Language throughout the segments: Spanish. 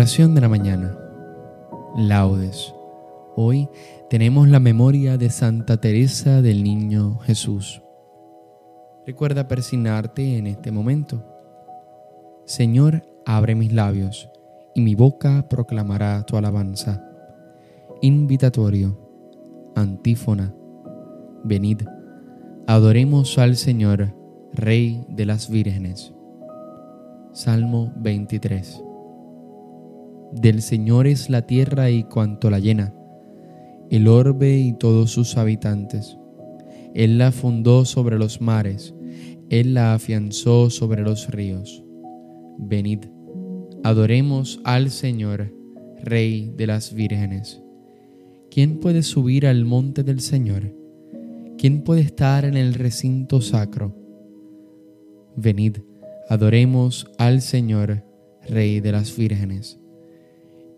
Oración de la mañana. Laudes. Hoy tenemos la memoria de Santa Teresa del Niño Jesús. Recuerda persignarte en este momento. Señor, abre mis labios, y mi boca proclamará tu alabanza. Invitatorio. Antífona. Venid, adoremos al Señor, Rey de las vírgenes. Salmo 23. Del Señor es la tierra y cuanto la llena, el orbe y todos sus habitantes. Él la fundó sobre los mares, Él la afianzó sobre los ríos. Venid, adoremos al Señor, Rey de las vírgenes. ¿Quién puede subir al monte del Señor? ¿Quién puede estar en el recinto sacro? Venid, adoremos al Señor, Rey de las vírgenes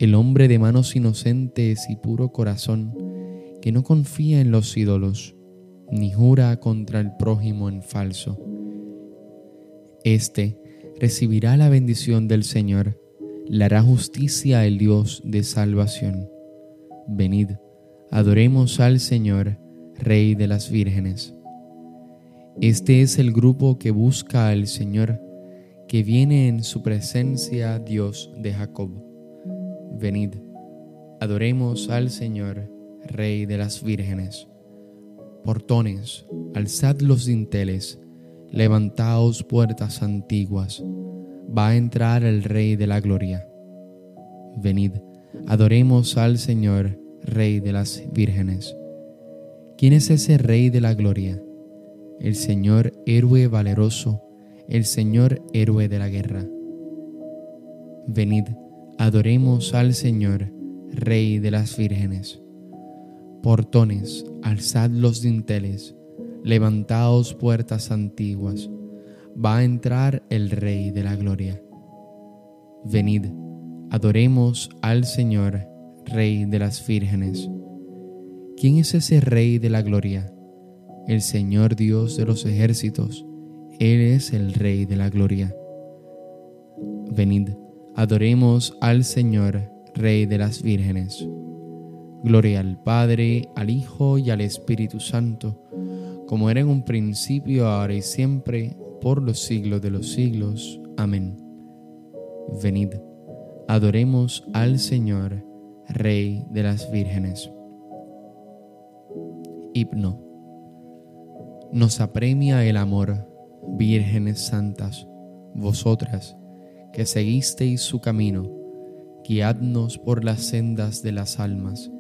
el hombre de manos inocentes y puro corazón, que no confía en los ídolos, ni jura contra el prójimo en falso. Este recibirá la bendición del Señor, le hará justicia el Dios de salvación. Venid, adoremos al Señor, Rey de las vírgenes. Este es el grupo que busca al Señor, que viene en su presencia Dios de Jacob. Venid, adoremos al Señor, Rey de las vírgenes. Portones, alzad los dinteles, levantaos puertas antiguas, va a entrar el Rey de la gloria. Venid, adoremos al Señor, Rey de las vírgenes. ¿Quién es ese Rey de la gloria? El Señor héroe valeroso, el Señor héroe de la guerra. Venid, Adoremos al Señor, Rey de las vírgenes. Portones, alzad los dinteles, levantaos puertas antiguas, va a entrar el Rey de la gloria. Venid, adoremos al Señor, Rey de las vírgenes. ¿Quién es ese Rey de la gloria? El Señor Dios de los ejércitos, Él es el Rey de la gloria. Venid, Adoremos al Señor, Rey de las vírgenes. Gloria al Padre, al Hijo y al Espíritu Santo, como era en un principio, ahora y siempre, por los siglos de los siglos. Amén. Venid, adoremos al Señor, Rey de las vírgenes. Hipno. Nos apremia el amor, vírgenes santas, vosotras, que seguisteis su camino, guiadnos por las sendas de las almas,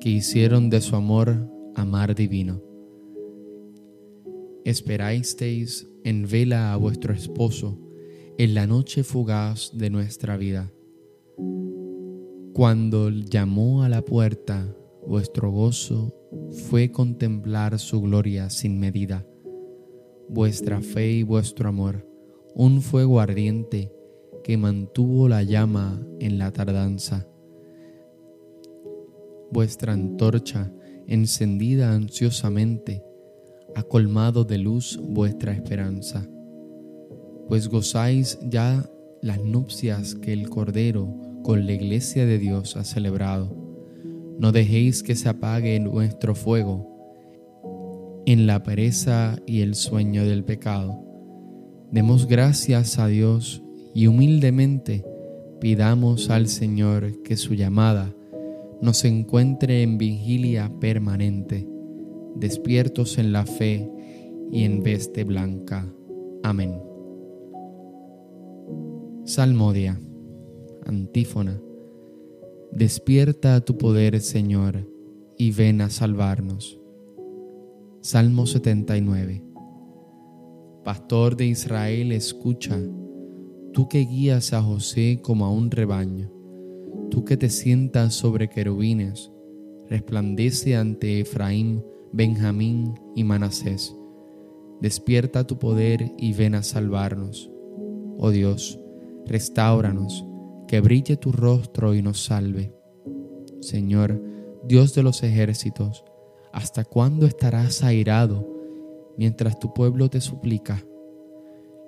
que hicieron de su amor amar divino. Esperasteis en vela a vuestro esposo en la noche fugaz de nuestra vida. Cuando llamó a la puerta, vuestro gozo fue contemplar su gloria sin medida. Vuestra fe y vuestro amor, un fuego ardiente, que mantuvo la llama en la tardanza. Vuestra antorcha, encendida ansiosamente, ha colmado de luz vuestra esperanza, pues gozáis ya las nupcias que el Cordero con la iglesia de Dios ha celebrado. No dejéis que se apague nuestro fuego en la pereza y el sueño del pecado. Demos gracias a Dios y humildemente pidamos al Señor que su llamada nos encuentre en vigilia permanente, despiertos en la fe y en veste blanca. Amén. Salmodia. Antífona. Despierta tu poder, Señor, y ven a salvarnos. Salmo 79. Pastor de Israel, escucha tú que guías a José como a un rebaño, tú que te sientas sobre querubines, resplandece ante Efraín, Benjamín y Manasés. Despierta tu poder y ven a salvarnos. Oh Dios, restauranos, que brille tu rostro y nos salve. Señor, Dios de los ejércitos, ¿hasta cuándo estarás airado mientras tu pueblo te suplica?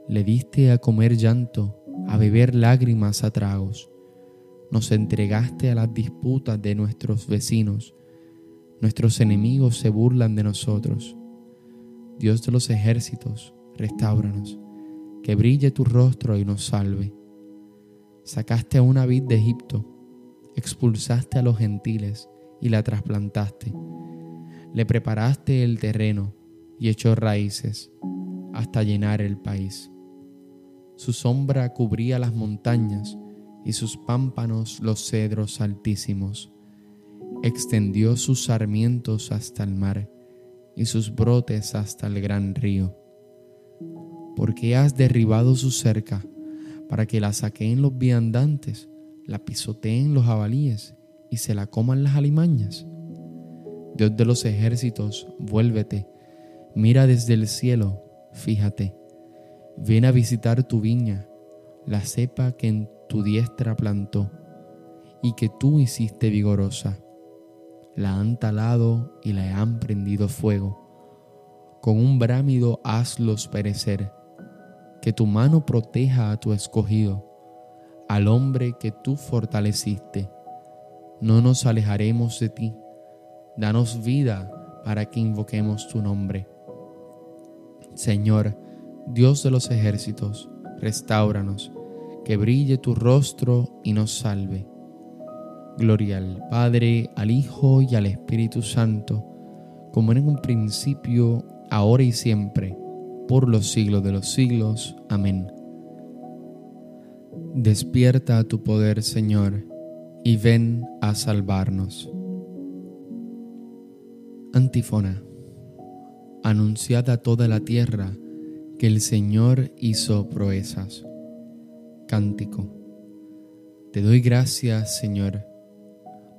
Le diste a comer llanto, a beber lágrimas a tragos. nos entregaste a las disputas de nuestros vecinos. Nuestros enemigos se burlan de nosotros. Dios de los ejércitos, restauranos, que brille tu rostro y nos salve. Sacaste a una vid de Egipto, expulsaste a los gentiles y la trasplantaste. Le preparaste el terreno y echó raíces hasta llenar el país. Su sombra cubría las montañas y sus pámpanos los cedros altísimos. Extendió sus sarmientos hasta el mar y sus brotes hasta el gran río. Porque has derribado su cerca para que la saqueen los viandantes, la pisoteen los jabalíes y se la coman las alimañas. Dios de los ejércitos, vuélvete, mira desde el cielo, fíjate, ven a visitar tu viña, la cepa que en tu diestra plantó y que tú hiciste vigorosa. La han talado y la han prendido fuego. Con un brámido hazlos perecer. Que tu mano proteja a tu escogido, al hombre que tú fortaleciste. No nos alejaremos de ti. Danos vida para que invoquemos tu nombre. Señor, Dios de los ejércitos, restauranos que brille tu rostro y nos salve. Gloria al Padre, al Hijo y al Espíritu Santo, como en un principio, ahora y siempre, por los siglos de los siglos. Amén. Despierta tu poder, Señor, y ven a salvarnos. Antífona. Anunciad a toda la tierra que el Señor hizo proezas. Cántico. Te doy gracias, Señor,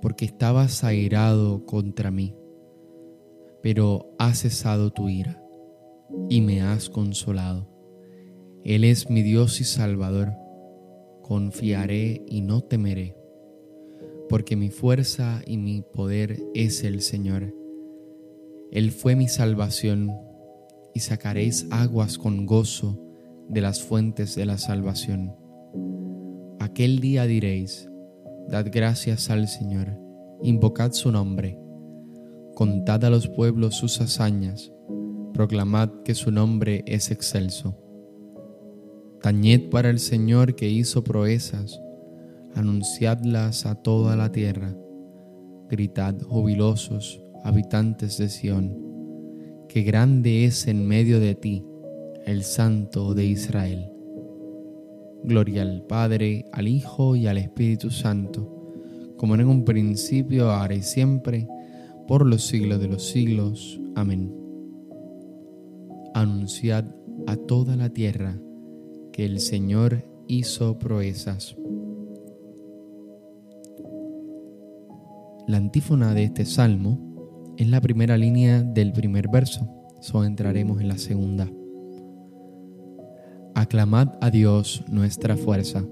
porque estabas airado contra mí, pero has cesado tu ira y me has consolado. Él es mi Dios y Salvador. Confiaré y no temeré, porque mi fuerza y mi poder es el Señor. Él fue mi salvación, y sacaréis aguas con gozo de las fuentes de la salvación. Aquel día diréis, Dad gracias al Señor, invocad su nombre, contad a los pueblos sus hazañas, proclamad que su nombre es excelso. Tañed para el Señor que hizo proezas, anunciadlas a toda la tierra, gritad jubilosos, habitantes de Sión, que grande es en medio de ti el Santo de Israel. Gloria al Padre, al Hijo y al Espíritu Santo, como en un principio, ahora y siempre, por los siglos de los siglos. Amén. Anunciad a toda la tierra que el Señor hizo proezas. La antífona de este salmo es la primera línea del primer verso, so entraremos en la segunda. Aclamad a Dios nuestra fuerza.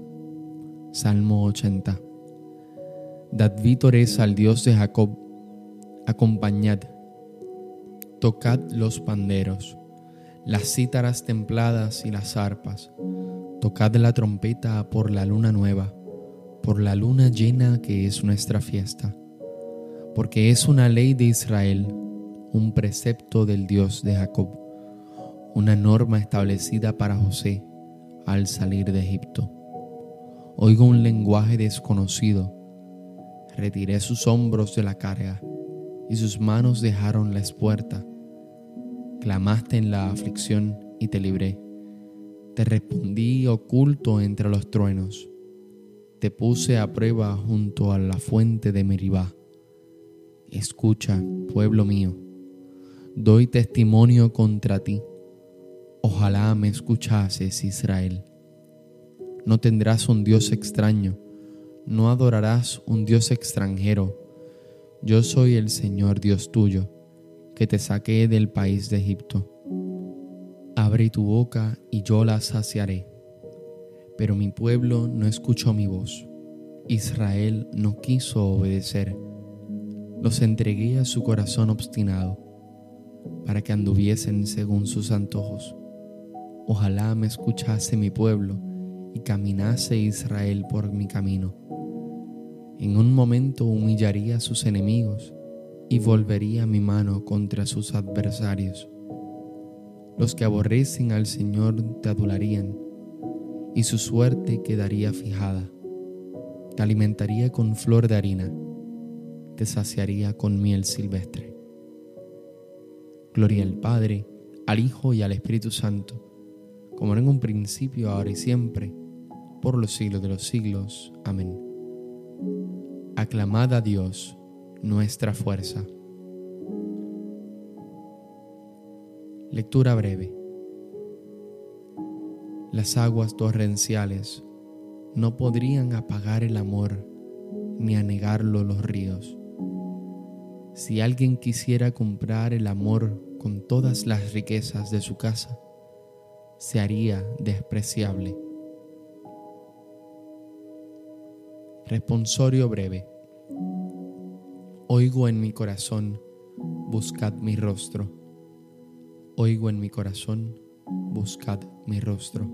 Salmo 80. Dad vítores al Dios de Jacob. Acompañad. Tocad los panderos, las cítaras templadas y las arpas. Tocad la trompeta por la luna nueva, por la luna llena que es nuestra fiesta. Porque es una ley de Israel, un precepto del Dios de Jacob una norma establecida para José al salir de Egipto. Oigo un lenguaje desconocido. Retiré sus hombros de la carga y sus manos dejaron la espuerta. Clamaste en la aflicción y te libré. Te respondí oculto entre los truenos. Te puse a prueba junto a la fuente de Meribá. Escucha, pueblo mío, doy testimonio contra ti Ojalá me escuchases, Israel. No tendrás un Dios extraño, no adorarás un Dios extranjero. Yo soy el Señor Dios tuyo, que te saqué del país de Egipto. Abre tu boca y yo la saciaré. Pero mi pueblo no escuchó mi voz. Israel no quiso obedecer. Los entregué a su corazón obstinado, para que anduviesen según sus antojos. Ojalá me escuchase mi pueblo y caminase Israel por mi camino. En un momento humillaría a sus enemigos y volvería mi mano contra sus adversarios. Los que aborrecen al Señor te adularían y su suerte quedaría fijada. Te alimentaría con flor de harina, te saciaría con miel silvestre. Gloria al Padre, al Hijo y al Espíritu Santo, como en un principio, ahora y siempre, por los siglos de los siglos. Amén. Aclamad a Dios, nuestra fuerza. Lectura breve. Las aguas torrenciales no podrían apagar el amor ni anegarlo los ríos. Si alguien quisiera comprar el amor con todas las riquezas de su casa, se haría despreciable. Responsorio breve. Oigo en mi corazón, buscad mi rostro. Oigo en mi corazón, buscad mi rostro.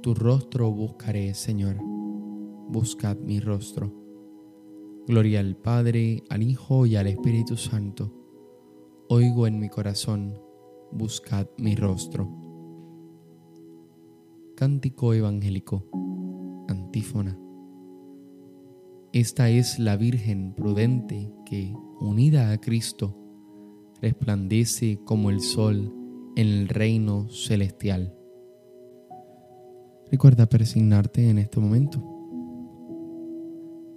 Tu rostro buscaré, Señor, buscad mi rostro. Gloria al Padre, al Hijo y al Espíritu Santo. Oigo en mi corazón, buscad mi rostro. Cántico evangélico, antífona. Esta es la Virgen prudente que, unida a Cristo, resplandece como el sol en el reino celestial. Recuerda persignarte en este momento.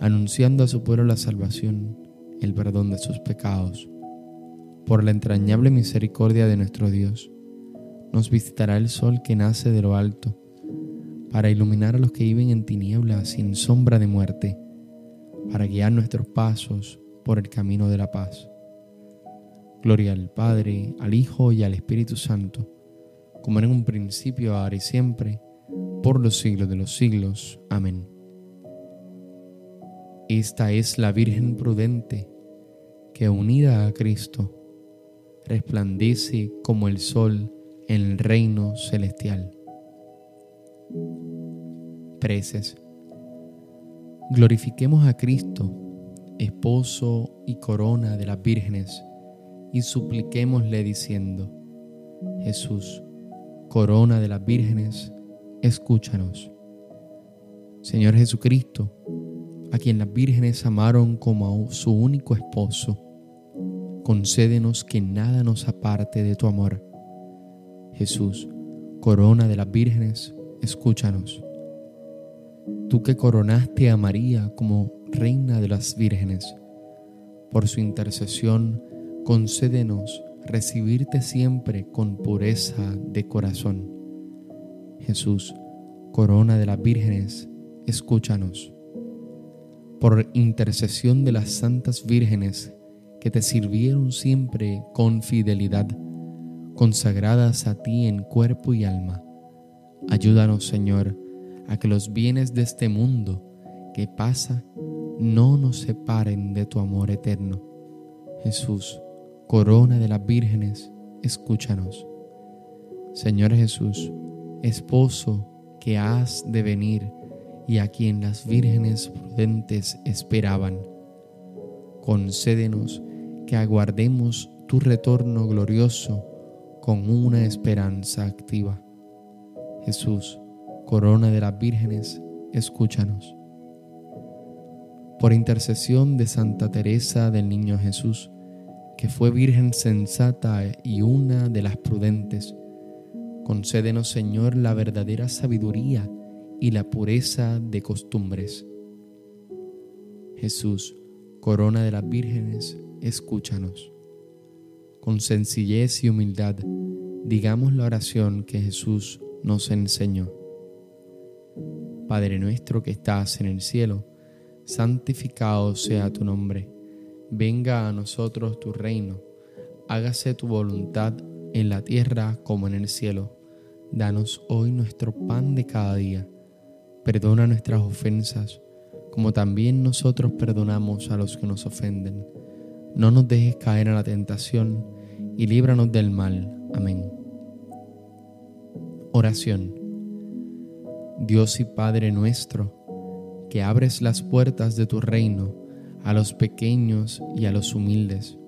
anunciando a su pueblo la salvación, el perdón de sus pecados. Por la entrañable misericordia de nuestro Dios, nos visitará el sol que nace de lo alto, para iluminar a los que viven en tinieblas sin sombra de muerte, para guiar nuestros pasos por el camino de la paz. Gloria al Padre, al Hijo y al Espíritu Santo, como en un principio, ahora y siempre, por los siglos de los siglos. Amén. Esta es la Virgen prudente, que unida a Cristo, resplandece como el sol en el reino celestial. Preces. Glorifiquemos a Cristo, esposo y corona de las vírgenes y supliquémosle diciendo, Jesús, corona de las vírgenes, escúchanos. Señor Jesucristo, a quien las vírgenes amaron como a su único esposo, concédenos que nada nos aparte de tu amor. Jesús, corona de las vírgenes, escúchanos. Tú que coronaste a María como reina de las vírgenes, por su intercesión, concédenos recibirte siempre con pureza de corazón. Jesús, corona de las vírgenes, escúchanos. Por intercesión de las santas vírgenes que te sirvieron siempre con fidelidad, consagradas a ti en cuerpo y alma, ayúdanos, Señor, a que los bienes de este mundo que pasa no nos separen de tu amor eterno. Jesús, corona de las vírgenes, escúchanos. Señor Jesús, esposo que has de venir y a quien las vírgenes prudentes esperaban, concédenos que aguardemos tu retorno glorioso con una esperanza activa. Jesús, corona de las vírgenes, escúchanos. por intercesión de Santa Teresa del Niño Jesús, que fue Virgen sensata y una de las prudentes, concédenos Señor la verdadera sabiduría y la pureza de costumbres. Jesús, corona de las vírgenes, escúchanos. Con sencillez y humildad, digamos la oración que Jesús nos enseñó. Padre nuestro que estás en el cielo, santificado sea tu nombre. Venga a nosotros tu reino. Hágase tu voluntad en la tierra como en el cielo. Danos hoy nuestro pan de cada día. Perdona nuestras ofensas, como también nosotros perdonamos a los que nos ofenden. No nos dejes caer en la tentación y líbranos del mal. Amén. Oración. Dios y Padre nuestro, que abres las puertas de tu reino a los pequeños y a los humildes.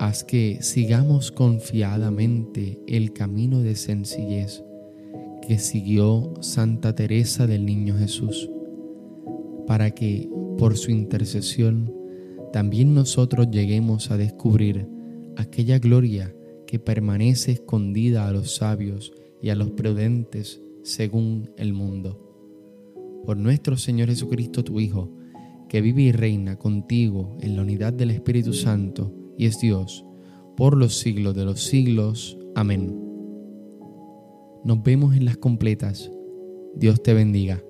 Haz que sigamos confiadamente el camino de sencillez que siguió Santa Teresa del Niño Jesús, para que por su intercesión también nosotros lleguemos a descubrir aquella gloria que permanece escondida a los sabios y a los prudentes según el mundo por nuestro Señor Jesucristo, tu Hijo, que vive y reina contigo en la unidad del Espíritu Santo y es Dios, por los siglos de los siglos. Amén. Nos vemos en las completas. Dios te bendiga.